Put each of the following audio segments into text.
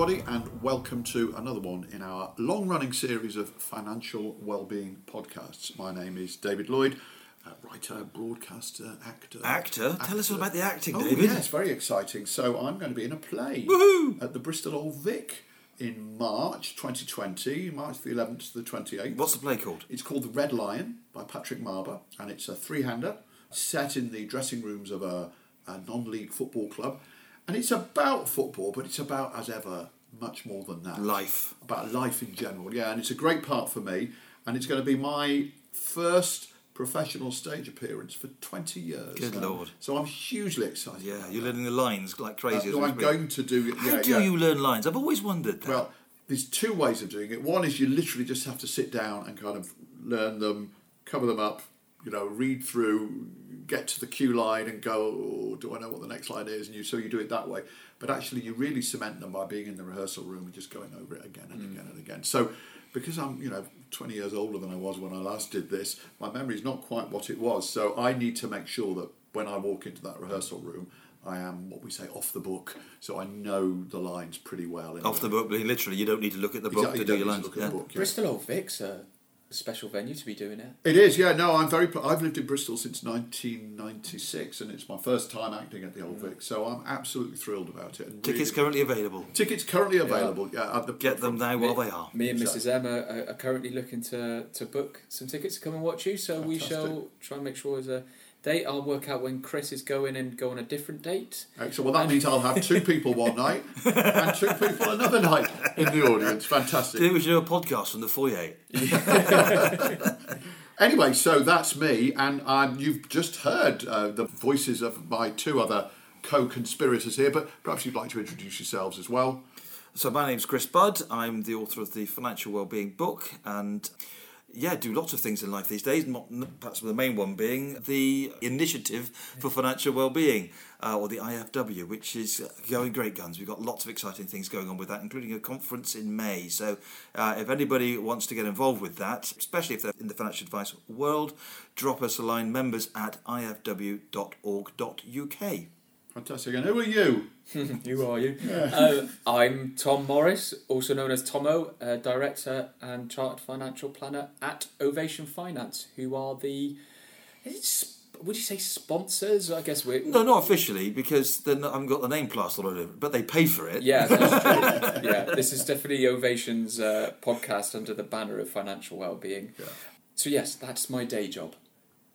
everybody, and welcome to another one in our long running series of financial well-being podcasts. My name is David Lloyd, uh, writer, broadcaster, actor. Actor? Tell us all about the acting, oh, David. yes, very exciting. So, I'm going to be in a play Woohoo! at the Bristol Old Vic in March 2020, March the 11th to the 28th. What's the play called? It's called The Red Lion by Patrick Marber, and it's a three-hander set in the dressing rooms of a, a non-league football club. And it's about football, but it's about, as ever, much more than that. Life. About life in general, yeah. And it's a great part for me, and it's going to be my first professional stage appearance for 20 years. Good Lord. So I'm hugely excited. Yeah, you're that. learning the lines like Uh, crazy. as no, I'm going to do How yeah, do yeah. you learn lines? I've always wondered that. Well, there's two ways of doing it. One is you literally just have to sit down and kind of learn them, cover them up, you know, read through, get to the cue line and go, oh, do I know what the next line is? And you so you do it that way. But actually, you really cement them by being in the rehearsal room and just going over it again and mm. again and again. So, because I'm, you know, 20 years older than I was when I last did this, my memory is not quite what it was. So I need to make sure that when I walk into that rehearsal room, I am what we say off the book, so I know the lines pretty well. in a Off the book, literally, you don't need to look at the book Exactly, to you do your lines. to Yeah. the book, yeah. Bristol Old Vic's a special venue to be doing it. It is, yeah. No, I'm very. pl- I've lived in Bristol since 1996, and it's my first time acting at the Old Vic, so I'm absolutely thrilled about it. And Tickets really- currently available. tickets currently available. Yeah, at the Get them now while they are. Me and Exactly. Mrs. Emma are, are currently looking to, to book some tickets to come and watch you, so we shall try and make sure there's a date. I'll work out when Chris is going and go on a different date. Excellent. Well, that means I'll have two people one night and two people another night in the audience. Fantastic. Today we should do a podcast from the foyer. Anyway, so that's me, and um, you've just heard uh, the voices of my two other co-conspirators here. But perhaps you'd like to introduce yourselves as well. So my name's Chris Budd. I'm the author of the Financial Wellbeing book, and yeah, do lots of things in life these days. Not, perhaps the main one being the Initiative for Financial Wellbeing, uh, or the IFW, which is going great guns. We've got lots of exciting things going on with that, including a conference in May. So uh, if anybody wants to get involved with that, especially if they're in the financial advice world, drop us a line. Members at ifw.org.uk. Fantastic. And who are you? Who are you? Uh, I'm Tom Morris, also known as Tommo, uh, director and chartered financial planner at Ovation Finance, who are the. Is would you say sponsors? I guess we're. No, not officially because then I haven't got the name plastered on it, but they pay for it. Yeah, that's true. yeah, this is definitely Ovation's uh, podcast under the banner of financial well-being. Yeah. So yes, that's my day job.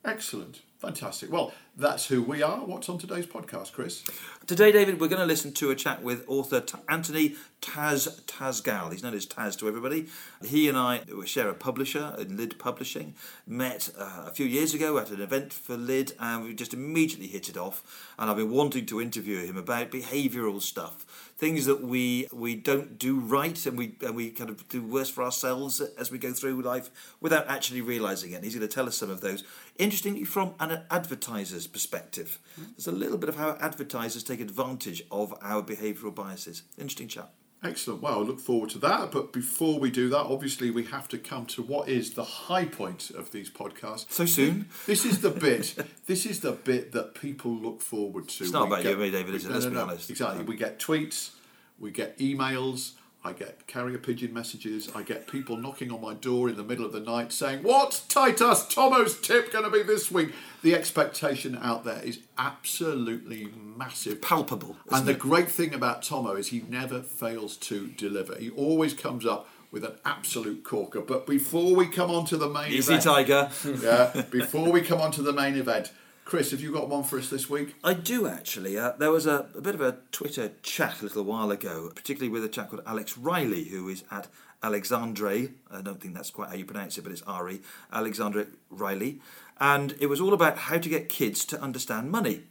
Excellent. Fantastic. Well, that's who we are. What's on today's podcast, Chris? Today, David, we're going to listen to a chat with author T- Anthony Tas Tasgal. He's known as Tas to everybody. He and I share a publisher in Lid Publishing. Met uh, a few years ago at an event for Lid, and we just immediately hit it off. And I've been wanting to interview him about behavioural stuff, things that we we don't do right, and we and we kind of do worse for ourselves as we go through life without actually realising it. And he's going to tell us some of those. Interestingly, from an advertiser's perspective, there's a little bit of how advertisers take advantage of our behavioural biases. Interesting chat. Excellent. Well, I look forward to that. But before we do that, obviously, we have to come to what is the high point of these podcasts. So soon. This is the bit. this is the bit that people look forward to. It's not We about you and me, David, is it? No, Let's no, be no. honest. Exactly. Um, we get tweets. We get emails. I get carrier pigeon messages. I get people knocking on my door in the middle of the night saying, "What's tight ass Tommo's tip going to be this week?" The expectation out there is absolutely massive. Palpable. And the it? great thing about Tomo is he never fails to deliver. He always comes up with an absolute corker. But before we come on to the main Easy, event, Tiger. yeah, before we come on to the main event, Chris, have you got one for us this week? I do actually. Uh, there was a, a bit of a Twitter chat a little while ago, particularly with a chap called Alex Riley, who is at Alexandre. I don't think that's quite how you pronounce it, but it's Ari. Alexandre Riley. And it was all about how to get kids to understand money,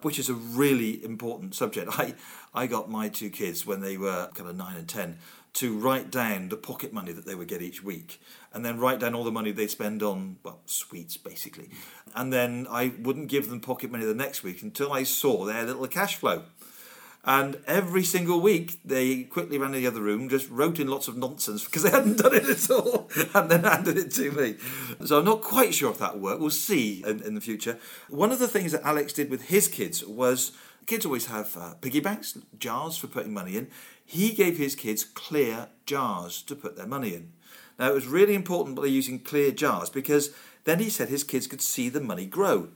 which is a really important subject. I, I got my two kids when they were kind of nine and ten to write down the pocket money that they would get each week and then write down all the money they spend on well sweets basically. And then i wouldn't give them pocket money the next week until i saw their little cash flow. And every single week they quickly ran to the other room just wrote in lots of nonsense because they hadn't done it at all and then handed it to me. So i'm not quite sure if that will work. We'll see in, in the future. One of the things that alex did with his kids was kids always have uh, piggy banks jars for putting money in he gave his kids clear jars to put their money in. Now, it was really important that they're using clear jars because then he said his kids could see the money grow.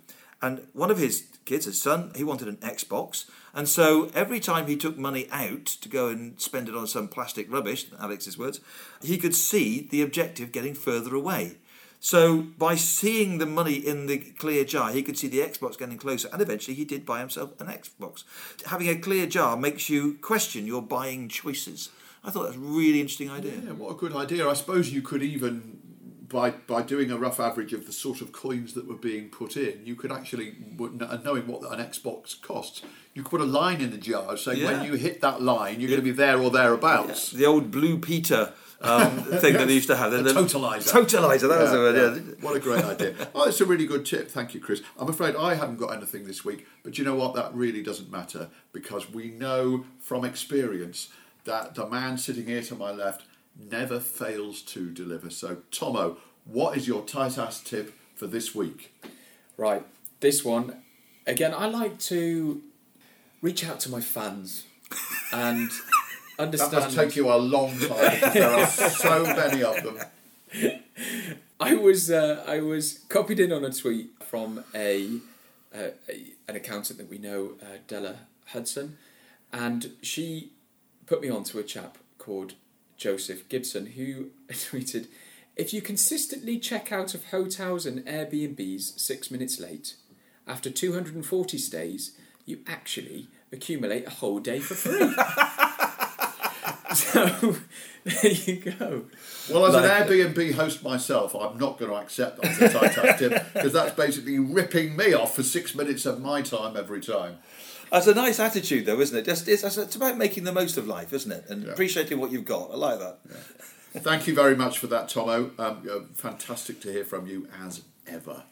And one of his kids, his son, he wanted an Xbox. And so every time he took money out to go and spend it on some plastic rubbish, Alex's words, he could see the objective getting further away. So by seeing the money in the clear jar, he could see the Xbox getting closer, and eventually he did buy himself an Xbox. Having a clear jar makes you question your buying choices. I thought that was a really interesting idea. Yeah, what a good idea. I suppose you could even by by doing a rough average of the sort of coins that were being put in, you could actually, knowing what an Xbox costs, you could put a line in the jar saying Yeah. when you hit that line, you're going to be there or thereabouts. The old Blue Peter um, thing that they used to have. A The- totalizer. Totalizer, that was the word, Yeah, yeah. yeah. What a great idea. Oh, it's a really good tip. Thank you, Chris. I'm afraid I haven't got anything this week, but you know what? That really doesn't matter because we know from experience that the man sitting here to my left never fails to deliver. So, Tommo, what is your tight ass tip for this week? Right, this one again. I like to reach out to my fans and That understand. must take you a long time because there are so many of them. I was uh, I was copied in on a tweet from a, uh, a an accountant that we know, uh, Della Hudson, and she put me on to a chap called Joseph Gibson who tweeted, "If you consistently check out of hotels and Airbnbs six minutes late, after two hundred and forty stays, you actually accumulate a whole day for free." so there you go. Well, as Like- an Airbnb host myself, I'm not going to accept that as a tip because that's basically ripping me off for six minutes of my time every time. That's a nice attitude, though, isn't it? Just it's, it's about making the most of life, isn't it? And Yeah. appreciating what you've got. I like that. Thank you very much for that, Tommo. Um, fantastic to hear from you as ever.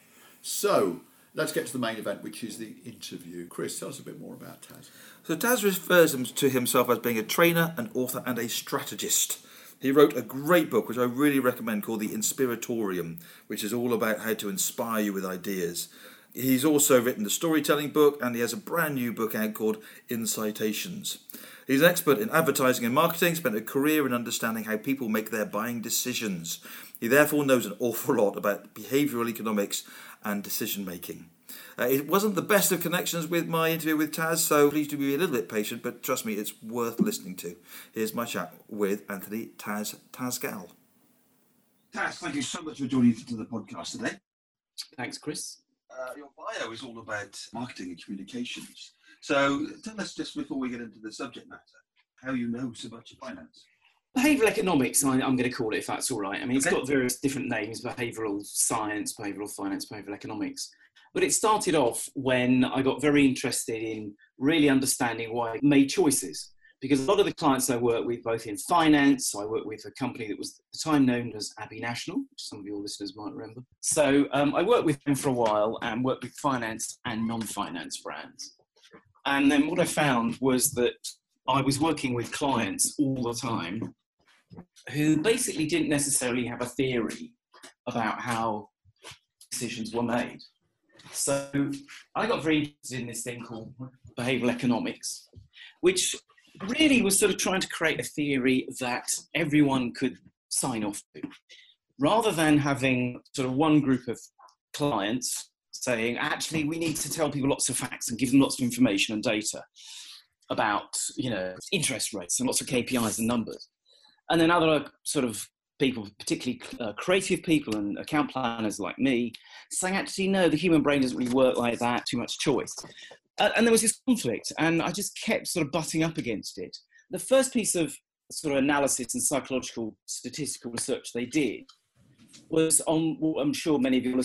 So, let's get to the main event, which is the interview. Chris, tell us a bit more about Tas. So Tas refers to himself as being a trainer, an author, and a strategist. He wrote a great book, which I really recommend, called The Inspiratorium, which is all about how to inspire you with ideas. He's also written the storytelling book, and he has a brand new book out called Incitations. He's an expert in advertising and marketing, spent a career in understanding how people make their buying decisions. He therefore knows an awful lot about behavioural economics and decision making. Uh, it wasn't the best of connections with my interview with Tas, so please do be a little bit patient, but trust me, it's worth listening to. Here's my chat with Anthony Tas Tasgal. Tas, thank you so much for joining us to the podcast today. Thanks, Chris. Uh, your bio is all about marketing and communications. So tell us just before we get into the subject matter, how you know so much of finance. Behavioural economics, I, I'm going to call it if that's all right. I mean, it's Okay. got various different names behavioural science, behavioural finance, behavioural economics. But it started off when I got very interested in really understanding why I made choices. Because a lot of the clients I work with, both in finance, I work with a company that was at the time known as Abbey National, which some of your listeners might remember. So um, I worked with them for a while and worked with finance and non finance brands. And then what I found was that I was working with clients all the time who basically didn't necessarily have a theory about how decisions were made. So I got very interested in this thing called behavioral economics, which really was sort of trying to create a theory that everyone could sign off to. Rather than having sort of one group of clients saying, actually, we need to tell people lots of facts and give them lots of information and data about, you know, interest rates and lots of KPIs and numbers. And then other sort of people, particularly uh, creative people and account planners like me, saying, actually, no, the human brain doesn't really work like that, too much choice. Uh, and there was this conflict, and I just kept sort of butting up against it. The first piece of sort of analysis and psychological statistical research they did was on what I'm sure many of you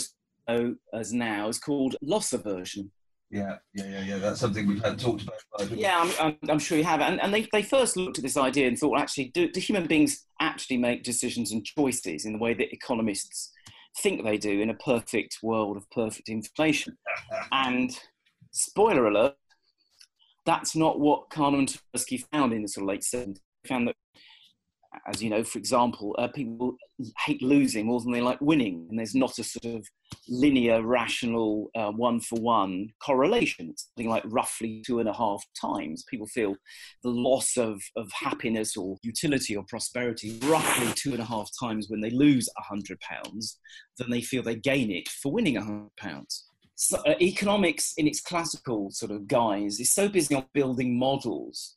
know as now is called loss aversion. Yeah, yeah, yeah, yeah. That's something we've had talked about. Yeah, I'm, I'm, I'm sure you have. And, and they, they first looked at this idea and thought, actually, do, do human beings actually make decisions and choices in the way that economists think they do in a perfect world of perfect information? And spoiler alert, that's not what Kahneman and Tversky found in the sort of late 70s. They found that as you know, for example, uh, people hate losing more than they like winning, and there's not a sort of linear, rational, one for one correlation. It's something like roughly two and a half times. People feel the loss of, of happiness or utility or prosperity roughly two and a half times when they lose a hundred pounds than they feel they gain it for winning a hundred pounds. So, uh, economics, in its classical sort of guise, is so busy on building models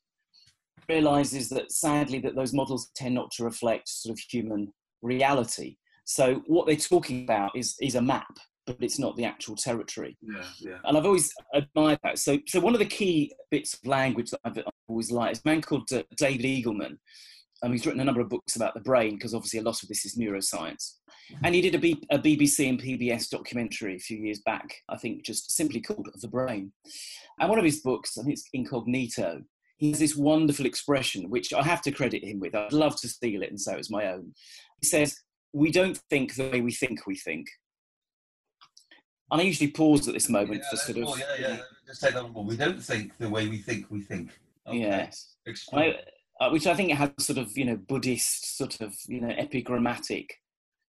realizes that sadly that those models tend not to reflect sort of human reality. So what they're talking about is is a map, but it's not the actual territory. Yeah, yeah. And I've always admired that. So so one of the key bits of language that I've, I've always liked is a man called uh, David Eagleman. Um, he's written a number of books about the brain because obviously a lot of this is neuroscience. And he did a, B, a BBC and PBS documentary a few years back, I think just simply called The Brain. And one of his books, I think it's Incognito, he has this wonderful expression, which I have to credit him with. I'd love to steal it and say it was my own. He says, We don't think the way we think we think. And I usually pause at this moment yeah, for sort of. yeah, yeah. Just take that on board. We don't think the way we think we think. Okay. Yes. I, uh, which I think it has sort of, you know, Buddhist sort of, you know, epigrammatic.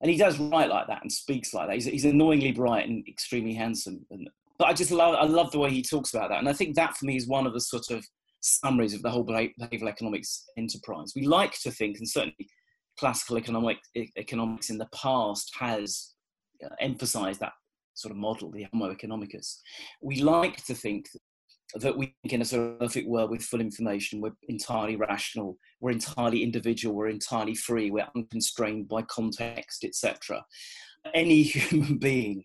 And he does write like that and speaks like that. He's, he's annoyingly bright and extremely handsome. And, but I just love, I love the way he talks about that. And I think that for me is one of the sort of summaries of the whole behavioral economics enterprise. We like to think, and certainly classical economic, economics in the past has uh, emphasized that sort of model, the Homo economicus. We like to think that we think in a sort of perfect world with full information, we're entirely rational, we're entirely individual, we're entirely free, we're unconstrained by context, etc. Any human being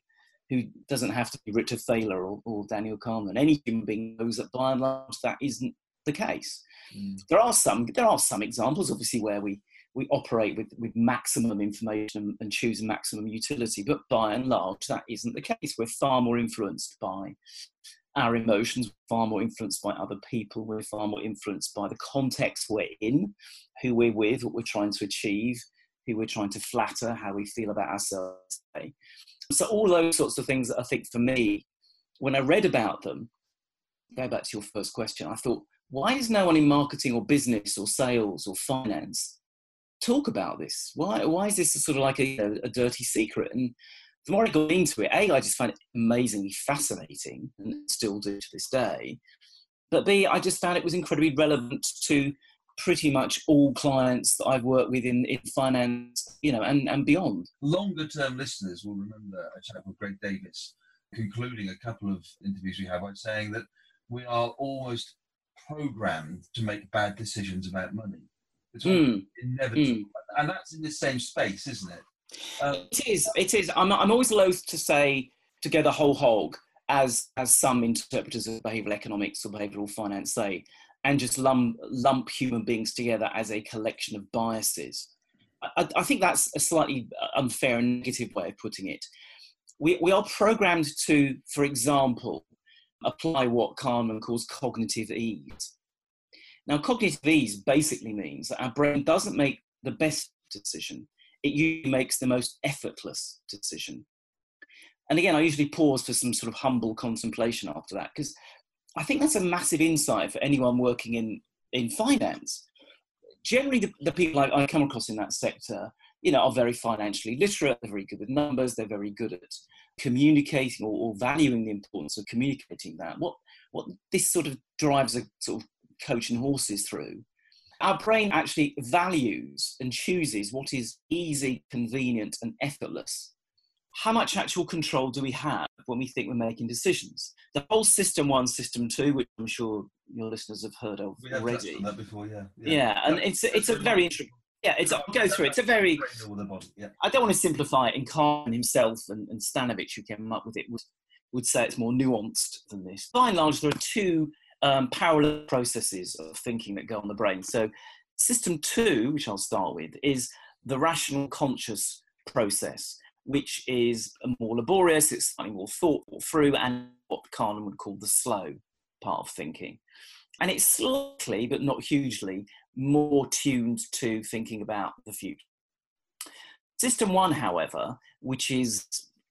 who doesn't have to be Richard Thaler or, or Daniel Kahneman, any human being knows that by and large that isn't the case. Mm. There are some there are some examples, obviously, where we we operate with, with maximum information and choose maximum utility, but by and large, that isn't the case. We're far more influenced by our emotions, far more influenced by other people, we're far more influenced by the context we're in, who we're with, what we're trying to achieve, who we're trying to flatter, how we feel about ourselves. So, all those sorts of things that I think for me, when I read about them, go back to your first question, I thought, why is no one in marketing or business or sales or finance talk about this? Why, why is this sort of like a, a dirty secret? And the more I got into it, A, I just find it amazingly fascinating and still do to this day. But B, I just found it was incredibly relevant to pretty much all clients that I've worked with in, in finance, you know, and, and beyond. Longer term listeners will remember a chap called Greg Davies concluding a couple of interviews we have by saying that we are almost programmed to make bad decisions about money. It's mm. inevitable, mm. and that's in the same space, isn't it? Um, it is. It is. I'm, I'm always loath to say to go the whole hog, as as some interpreters of behavioural economics or behavioural finance say, and just lump lump human beings together as a collection of biases. I, I think that's a slightly unfair and negative way of putting it. We, we are programmed to, for example, apply what Kahneman calls cognitive ease. Now, cognitive ease basically means that our brain doesn't make the best decision, it usually makes the most effortless decision. And again, I usually pause for some sort of humble contemplation after that because I think that's a massive insight for anyone working in, in finance. Generally, the, the people I, I come across in that sector, you know, are very financially literate, they're very good with numbers, they're very good at communicating or, or, valuing the importance of communicating that. What what this sort of drives a sort of coach and horses through. Our brain actually values and chooses what is easy, convenient, and effortless. How much actual control do we have when we think we're making decisions? The whole system one, system two, which I'm sure your listeners have heard of we already. that before, yeah. Yeah, yeah and it's it's a very interesting yeah, it's, I'll go through it. It's a very. I don't want to simplify it. And Kahn himself and, and Stanovich, who came up with it, would, would say it's more nuanced than this. By and large, there are two um, parallel processes of thinking that go on the brain. So, system two, which I'll start with, is the rational conscious process, which is more laborious, it's slightly more thought through, and what Kahn would call the slow part of thinking. And it's slightly, but not hugely, more tuned to thinking about the future. System one, however, which is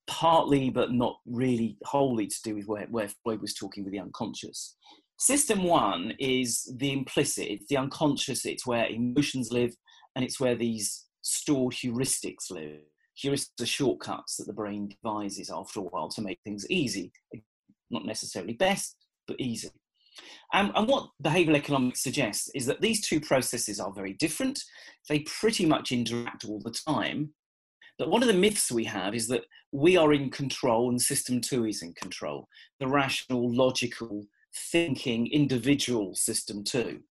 partly but not really wholly to do with where, where Freud was talking with the unconscious. System one is the implicit, it's the unconscious, it's where emotions live, and it's where these stored heuristics live. Heuristics are shortcuts that the brain devises after a while to make things easy. Not necessarily best, but easy. Um, and what behavioral economics suggests is that these two processes are very different. They pretty much interact all the time. But one of the myths we have is that we are in control and system two is in control. The rational, logical, thinking, individual system two.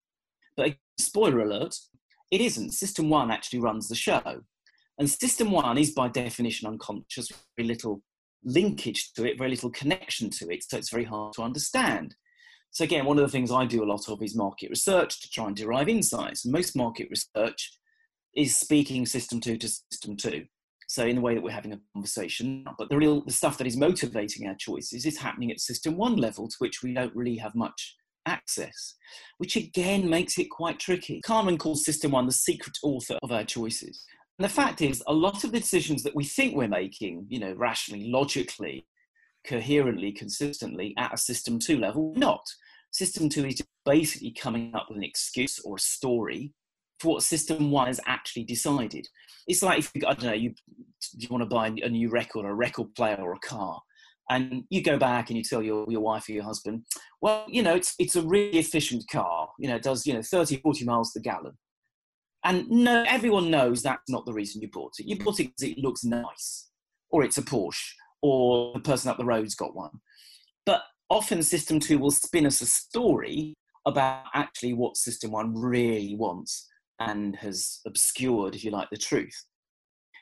But spoiler alert, it isn't. System one actually runs the show. And system one is by definition unconscious, very little linkage to it, very little connection to it, so it's very hard to understand. So again, one of the things I do a lot of is market research to try and derive insights. Most market research is speaking system two to system two. So in the way that we're having a conversation, but the real the stuff that is motivating our choices is happening at system one level, to which we don't really have much access, which again makes it quite tricky. Kahneman calls system one the secret author of our choices. And the fact is, a lot of the decisions that we think we're making, you know, rationally, logically, coherently, consistently at a system two level, not. System two is basically coming up with an excuse or a story for what system one has actually decided. It's like if you, I don't know, you you want to buy a new record, a record player, or a car, and you go back and you tell your, your wife or your husband, well, you know, it's it's a really efficient car. You know, it does you know 30, 40 miles per gallon. And no, everyone knows that's not the reason you bought it. You bought it because it looks nice, or it's a Porsche, or the person up the road's got one. But often system two will spin us a story about actually what system one really wants and has obscured, if you like, the truth.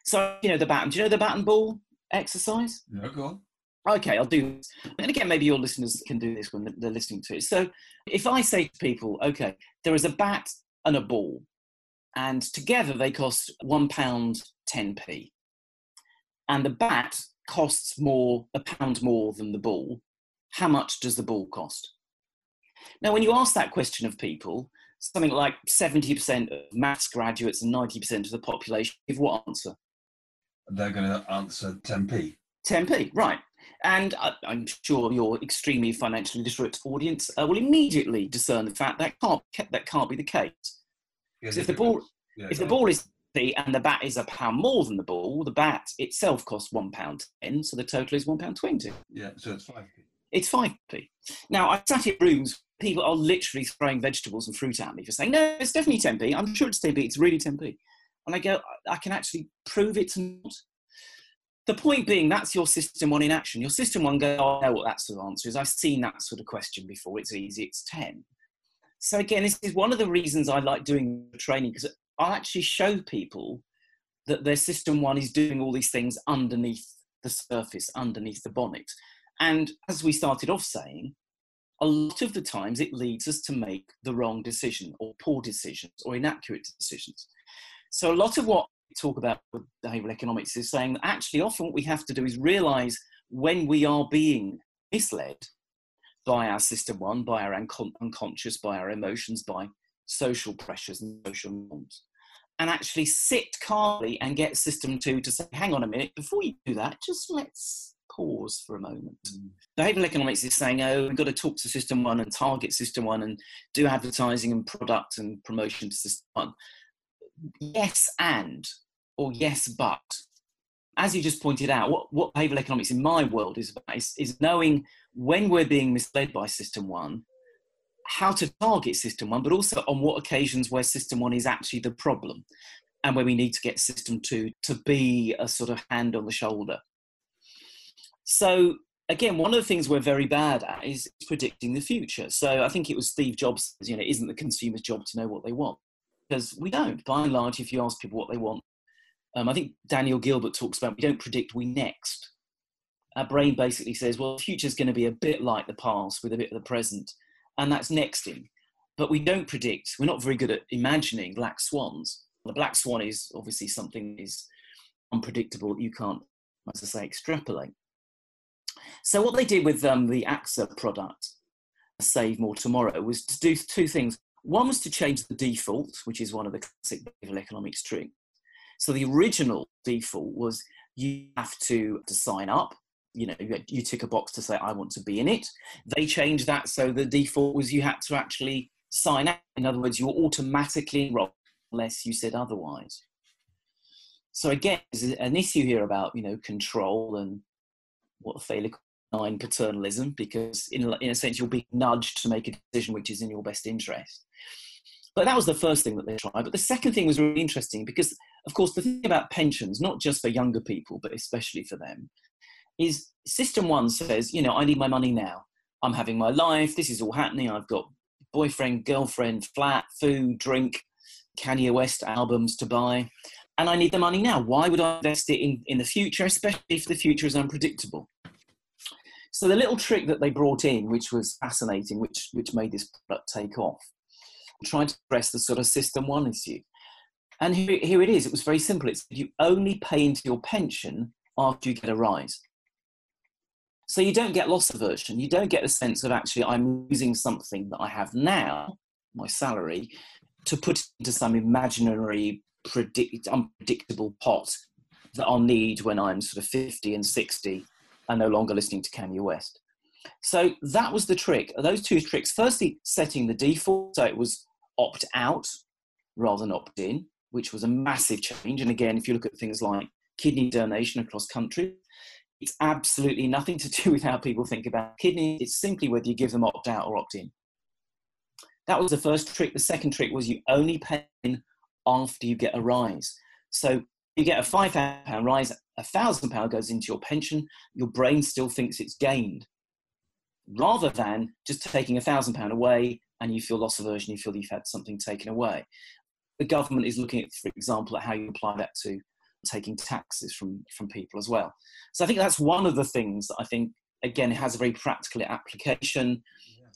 So, you know, the baton, do you know the bat and ball exercise? No, go on. Okay, I'll do this. And again, maybe your listeners can do this when they're listening to it. So, if I say to people, okay, there is a bat and a ball, and together they cost one pound 10p, and the bat costs more, a pound more than the ball, how much does the ball cost? Now, when you ask that question of people, something like 70% of maths graduates and 90% of the population give what answer? They're going to answer 10p. 10p, right. And I'm sure your extremely financially literate audience uh, will immediately discern the fact that can't, that can't be the case. Because if the ball, yeah, if the ball is and the bat is a pound more than the ball, the bat itself costs one pound ten, so the total is one pound twenty. Yeah, so it's five p. It's 5p. Now, I sat in rooms, people are literally throwing vegetables and fruit at me for saying, no, it's definitely 10p. I'm sure it's 10p. It's really 10p. And I go, I can actually prove it's not. The point being, that's your system one in action. Your system one goes, oh, I know what that sort of answer is. I've seen that sort of question before. It's easy, it's 10. So, again, this is one of the reasons I like doing training because I actually show people that their system one is doing all these things underneath the surface, underneath the bonnet. And as we started off saying, a lot of the times it leads us to make the wrong decision or poor decisions or inaccurate decisions. So a lot of what we talk about with behavioral economics is saying that actually often what we have to do is realize when we are being misled by our system one, by our unconscious, by our emotions, by social pressures and social norms. And actually sit calmly and get system two to say, hang on a minute, before you do that, just let's pause for a moment. Mm. Behavioral economics is saying, oh, we've got to talk to system one and target system one and do advertising and product and promotion to system one. Yes, and, or yes, but. As you just pointed out, what, what behavioral economics in my world is about is, is knowing when we're being misled by system one, how to target system one, but also on what occasions where system one is actually the problem and where we need to get system two to be a sort of hand on the shoulder so again, one of the things we're very bad at is predicting the future. So I think it was Steve Jobs, you know, isn't the consumer's job to know what they want? Because we don't. By and large, if you ask people what they want, um, I think Daniel Gilbert talks about we don't predict, we next. Our brain basically says, well, the future is going to be a bit like the past with a bit of the present, and that's nexting. But we don't predict. We're not very good at imagining black swans. The black swan is obviously something that is unpredictable. You can't, as I say, extrapolate. So what they did with um, the AXA product, Save More Tomorrow, was to do two things. One was to change the default, which is one of the classic behavioral economics tricks. So the original default was you have to, to sign up. You know, you, you tick a box to say, I want to be in it. They changed that so the default was you had to actually sign up. In other words, you're automatically enrolled unless you said otherwise. So again, there's an issue here about you know control and what Thaler nine paternalism, because in in a sense you'll be nudged to make a decision which is in your best interest. But that was the first thing that they tried. But the second thing was really interesting because, of course, the thing about pensions, not just for younger people, but especially for them, is system one says, you know, I need my money now. I'm having my life. This is all happening. I've got boyfriend, girlfriend, flat, food, drink, Kanye West albums to buy and I need the money now. Why would I invest it in, in the future, especially if the future is unpredictable? So the little trick that they brought in, which was fascinating, which which made this product take off, trying to address the sort of system one issue. And here, here it is. It was very simple. It's you only pay into your pension after you get a rise. So you don't get loss aversion. You don't get a sense of actually I'm losing something that I have now, my salary, to put into some imaginary predict unpredictable pot that I'll need when I'm sort of 50 and 60 and no longer listening to Kanye West. So that was the trick. Those two tricks. Firstly, setting the default so it was opt out rather than opt in, which was a massive change. And again, if you look at things like kidney donation across country, it's absolutely nothing to do with how people think about kidney. It's simply whether you give them opt out or opt in. That was the first trick. The second trick was you only pay in after you get a rise. So you get a five pound rise, a thousand pound goes into your pension, your brain still thinks it's gained. Rather than just taking a thousand pound away and you feel loss aversion, you feel you've had something taken away. The government is looking at, for example, at how you apply that to taking taxes from, from people as well. So I think that's one of the things that I think, again, it has a very practical application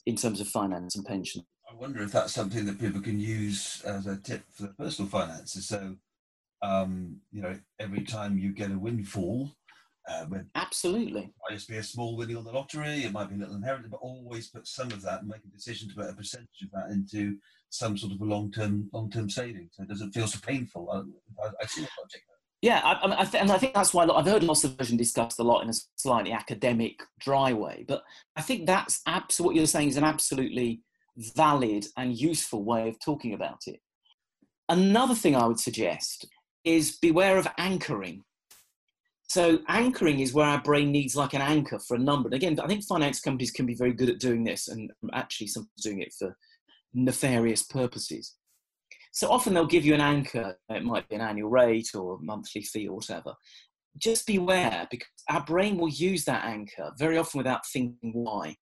in terms of finance and pension. I wonder if that's something that people can use as a tip for their personal finances. So, um, you know, every time you get a windfall, uh, absolutely, it might just be a small winning on the lottery. It might be a little inheritance, but always put some of that and make a decision to put a percentage of that into some sort of a long-term long-term saving, so it doesn't feel so painful. I, I see the logic. Yeah, I, I th- and I think that's why I've heard loss aversion discussed a lot in a slightly academic, dry way. But I think that's abs- what you're saying is an absolutely valid and useful way of talking about it. Another thing I would suggest is beware of anchoring. So, anchoring is where our brain needs like an anchor for a number. And again, I think finance companies can be very good at doing this, and actually, sometimes doing it for nefarious purposes. So, often they'll give you an anchor, it might be an annual rate or a monthly fee or whatever. Just beware because our brain will use that anchor very often without thinking why.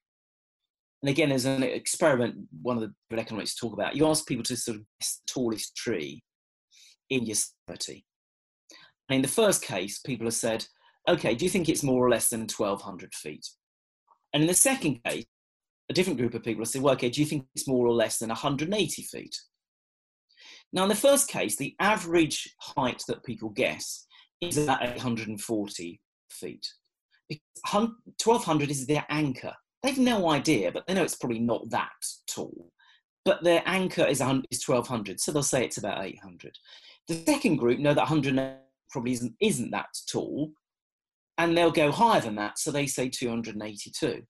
And again, as an experiment, one of the economics talk about, you ask people to sort of guess the tallest tree in Yosemite. And in the first case, people have said, okay, do you think it's more or less than 1,200 feet? And in the second case, a different group of people have said, well, okay, do you think it's more or less than 180 feet? Now, in the first case, the average height that people guess is about 840 feet. 1,200 is their anchor. They've no idea, but they know it's probably not that tall. But their anchor is 1200, so they'll say it's about 800. The second group know that 100 probably isn't, isn't that tall, and they'll go higher than that, so they say 282.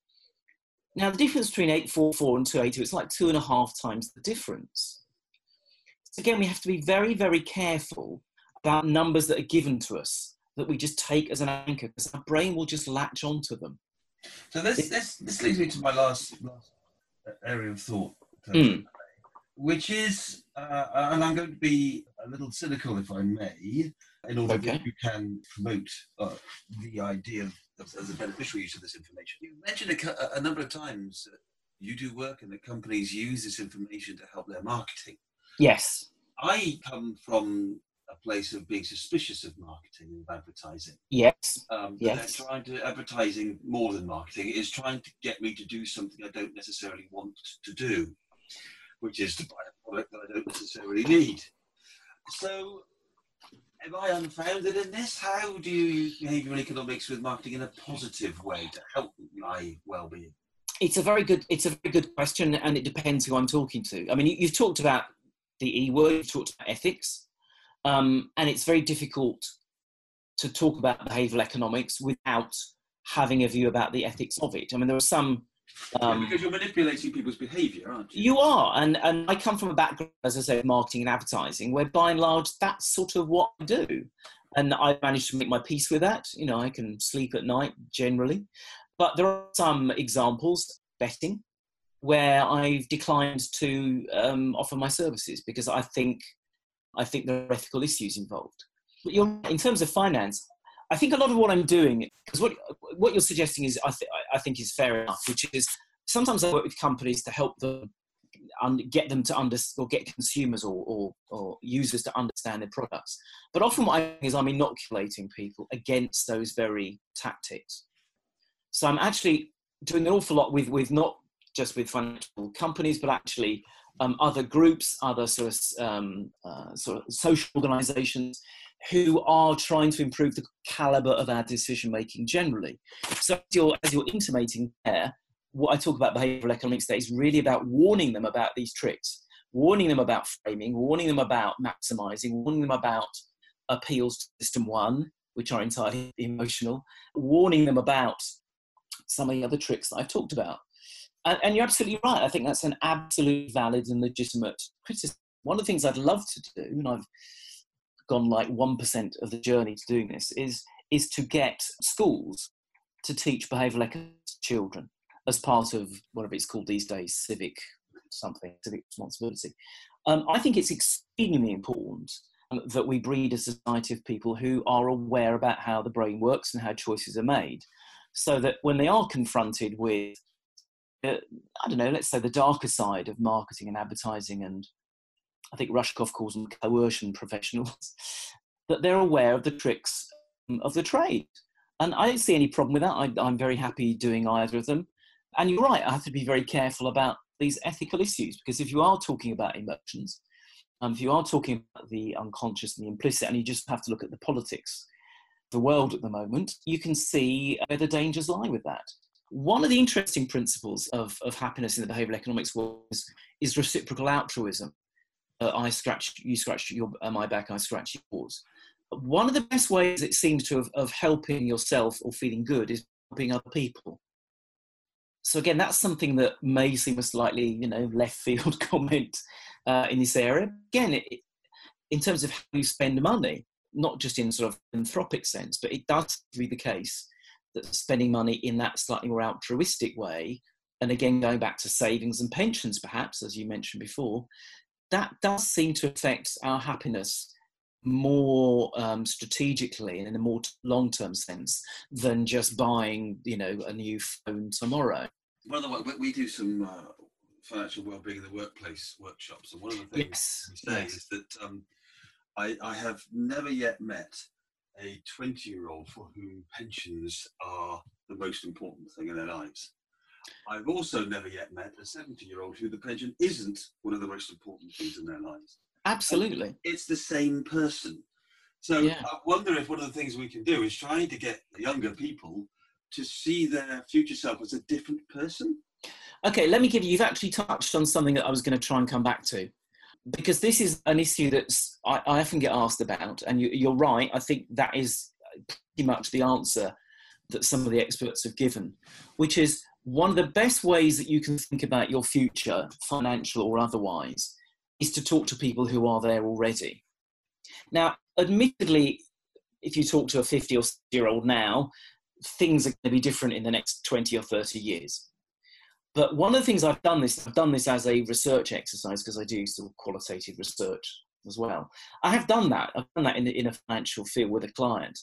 Now, the difference between 844 and 282 is like two and a half times the difference. So again, we have to be very, very careful about numbers that are given to us that we just take as an anchor because our brain will just latch onto them. So this this this leads me to my last, last area of thought, mm. which is, uh, and I'm going to be a little cynical, if I may, in order okay. that you can promote uh, the idea of, of, the beneficial use of this information. You mentioned a, a number of times that you do work and that companies use this information to help their marketing. Yes. I come from a place of being suspicious of marketing and advertising. Yes. Um, yes. They're trying to advertising more than marketing is trying to get me to do something I don't necessarily want to do, which is to buy a product that I don't necessarily need. So, am I unfounded in this? How do you use behavioural economics with marketing in a positive way to help my well-being? It's a very good. It's a very good question, and it depends who I'm talking to. I mean, you, you've talked about the E word. You've talked about ethics um, and it's very difficult to talk about behavioral economics without having a view about the ethics of it. I mean, there are some Um, yeah, because you're manipulating people's behaviour, aren't you? You are, and and I come from a background, as I said, marketing and advertising, where by and large that's sort of what I do, and I managed to make my peace with that. You know, I can sleep at night generally, but there are some examples, betting, where I've declined to um, offer my services because I think I think there are ethical issues involved. But in terms of finance, I think a lot of what I'm doing, because what what you're suggesting is, I, th- I think is fair enough, which is sometimes I work with companies to help them get them to understand or get consumers or, or, or, users to understand their products. But often what I think is I'm inoculating people against those very tactics. So I'm actually doing an awful lot with with not just with financial companies, but actually um, other groups, other sort of, um, uh, sort of social organisations who are trying to improve the caliber of our decision making generally. So, as you're, as you're intimating there, what I talk about behavioral economics today is really about warning them about these tricks, warning them about framing, warning them about maximizing, warning them about appeals to system one, which are entirely emotional, warning them about some of the other tricks that I've talked about. And, and, you're absolutely right. I think that's an absolutely valid and legitimate criticism. One of the things I'd love to do, and I've gone like 1% of the journey to doing this, is, is to get schools to teach behavioural economics to children as part of whatever it's called these days, civic something, civic responsibility. Um, I think it's extremely important um, that we breed a society of people who are aware about how the brain works and how choices are made, so that when they are confronted with uh, I don't know, let's say the darker side of marketing and advertising, and I think Rushkoff calls them coercion professionals, that they're aware of the tricks um, of the trade. And I don't see any problem with that. I, am very happy doing either of them. And you're right, I have to be very careful about these ethical issues because if you are talking about emotions, um, if you are talking about the unconscious and the implicit, and you just have to look at the politics, the world at the moment, you can see where the dangers lie with that. One of the interesting principles of, of happiness in the behavioral economics world is, is reciprocal altruism. Uh, I scratch, you scratch your, uh, my back, I scratch yours. One of the best ways it seems to have, of helping yourself or feeling good is helping other people. So again, that's something that may seem a slightly, you know, left field comment uh, in this area. Again, it, in terms of how you spend money, not just in sort of anthropic sense, but it does be the case that spending money in that slightly more altruistic way, and again going back to savings and pensions, perhaps as you mentioned before, that does seem to affect our happiness more um, strategically and in a more long-term sense than just buying, you know, a new phone tomorrow. By the way, we do some uh, financial well-being in the workplace workshops, and one of the things yes. we say yes. is that um, I, I have never yet met a 20 year old for whom pensions are the most important thing in their lives. I've also never yet met a 70 year old who the pension isn't one of the most important things in their lives. Absolutely. And it's the same person. So yeah. I wonder if one of the things we can do is trying to get younger people to see their future self as a different person. Okay, let me give you, you've actually touched on something that I was going to try and come back to because this is an issue that's I, I often get asked about, and you, are right. I think that is pretty much the answer that some of the experts have given, which is one of the best ways that you can think about your future, financial or otherwise, is to talk to people who are there already. Now, admittedly, if you talk to a 50 or 60 year old now, things are going to be different in the next 20 or 30 years. But one of the things I've done this, I've done this as a research exercise because I do sort of qualitative research as well. I have done that. I've done that in, in a financial field with a client.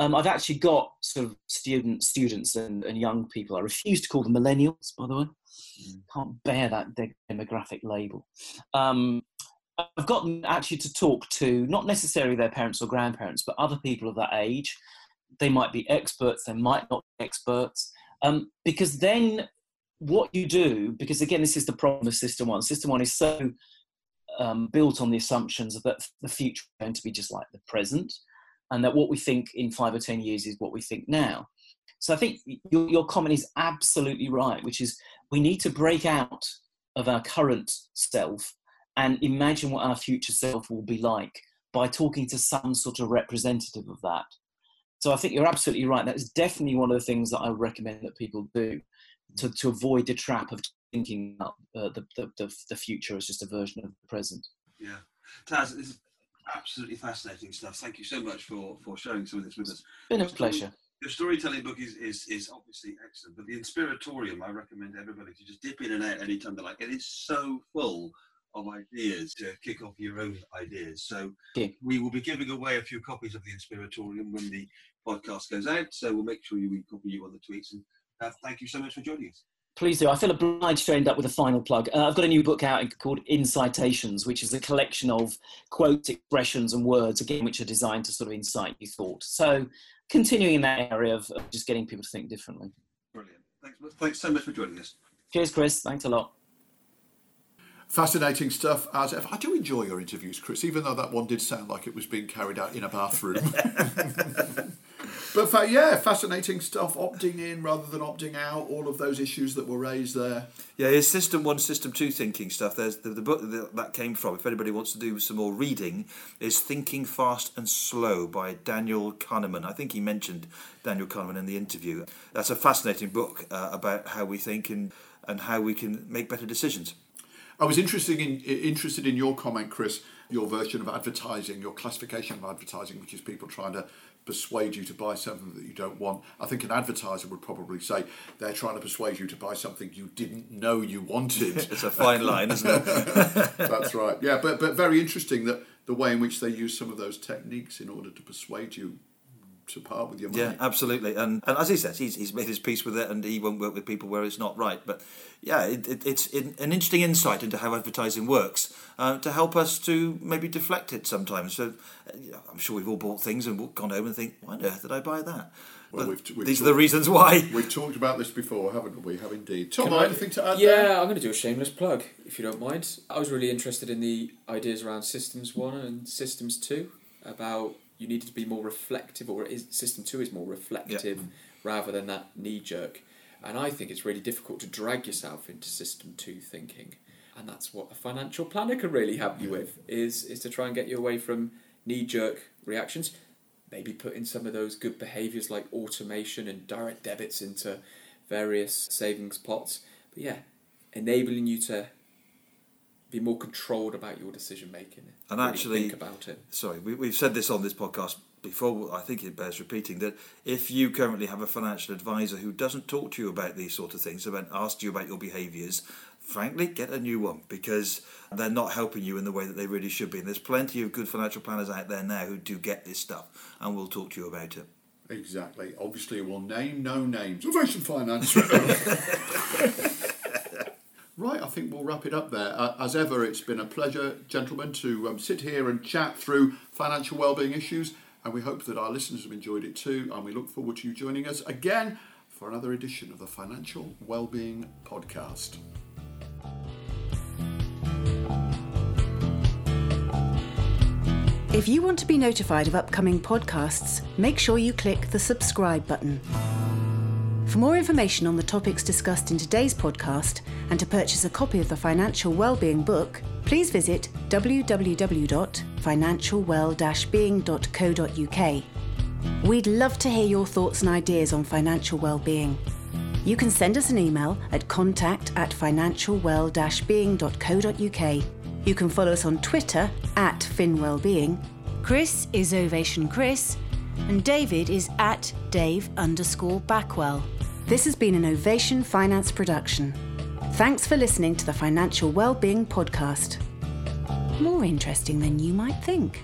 Um, I've actually got sort of student, students and, and young people. I refuse to call them millennials, by the way. Mm. Can't bear that demographic label. Um, I've got them actually to talk to not necessarily their parents or grandparents, but other people of that age. They might be experts, they might not be experts, um, because then what you do, because again, this is the problem of System One. System One is so um, built on the assumptions that the future is going to be just like the present, and that what we think in five or ten years is what we think now. So I think your, your comment is absolutely right, which is we need to break out of our current self and imagine what our future self will be like by talking to some sort of representative of that. So I think you're absolutely right. That is definitely one of the things that I recommend that people do to, to avoid the trap of thinking about uh, the, the, the, future as just a version of the present. Yeah. Tas, absolutely fascinating stuff. Thank you so much for, for sharing some of this with us. Been a pleasure. Your storytelling book is, is, is obviously excellent, but the Inspiratorium, I recommend everybody to just dip in and out anytime they like. It is so full of ideas to kick off your own ideas. So Yeah. we will be giving away a few copies of the Inspiratorium when the podcast goes out. So we'll make sure we copy you on the tweets. And uh, thank you so much for joining us. Please do. I feel obliged to end up with a final plug. Uh, I've got a new book out called Incitations, which is a collection of quotes, expressions, and words, again, which are designed to sort of incite you thought. So, continuing in that area of, of just getting people to think differently. Brilliant. Thanks, thanks so much for joining us. Cheers, Chris. Thanks a lot. Fascinating stuff as ever. I do enjoy your interviews, Chris, even though that one did sound like it was being carried out in a bathroom. but fa- yeah, fascinating stuff. Opting in rather than opting out, all of those issues that were raised there. Yeah, his System One, System Two thinking stuff. There's the, the book that, that came from. If anybody wants to do some more reading, is Thinking Fast and Slow by Daniel Kahneman. I think he mentioned Daniel Kahneman in the interview. That's a fascinating book uh, about how we think and and how we can make better decisions. I was interested in interested in your comment, Chris. Your version of advertising, your classification of advertising, which is people trying to persuade you to buy something that you don't want. I think an advertiser would probably say they're trying to persuade you to buy something you didn't know you wanted. It's a fine line, isn't it? That's right. Yeah, but but very interesting that the way in which they use some of those techniques in order to persuade you to part with your money. Yeah, absolutely. And and as he says, he's, he's made his peace with it, and he won't work with people where it's not right. But yeah, it, it, it's an interesting insight into how advertising works uh, to help us to maybe deflect it sometimes. So you know, I'm sure we've all bought things and gone home and think, why on earth did I buy that? Well, we've- we've these are the reasons why. We've talked about this before, haven't we? Have indeed. Tom, Can I- anything to add? Yeah, there? I'm going to do a shameless plug, if you don't mind. I was really interested in the ideas around Systems 1 and Systems 2 about you needed to be more reflective, or is, System 2 is more reflective rather than that knee jerk. And I think it's really difficult to drag yourself into System 2 thinking. And that's what a financial planner can really help you with, is, is to try and get you away from knee jerk reactions. Maybe put in some of those good behaviours like automation and direct debits into various savings pots. But yeah, enabling you to be more controlled about your decision making And really actually- think about it. Sorry, we, we've said this on this podcast before. I think it bears repeating that if you currently have a financial advisor who doesn't talk to you about these sort of things, about ask you about your behaviours, frankly, get a new one because they're not helping you in the way that they really should be. And there's plenty of good financial planners out there now who do get this stuff and will talk to you about it. Exactly. Obviously, we'll name no names. Ovation Finance. right, I think we'll wrap it up there. Uh, as ever, it's been a pleasure, gentlemen, to um, sit here and chat through financial well-being issues, and we hope that our listeners have enjoyed it too. And we look forward to you joining us again for another edition of the Financial Wellbeing Podcast. If you want to be notified of upcoming podcasts, make sure you click the subscribe button. For more information on the topics discussed in today's podcast and to purchase a copy of the Financial Wellbeing book, please visit www.financialwell-being.co.uk. We'd love to hear your thoughts and ideas on financial well-being. You can send us an email at contact at financialwell-being.co.uk. You can follow us on Twitter at FinWellbeing. Chris is Ovation Chris, and David is at Dave underscore Backwell. This has been an Ovation Finance production. Thanks for listening to the Financial Wellbeing Podcast. More interesting than you might think.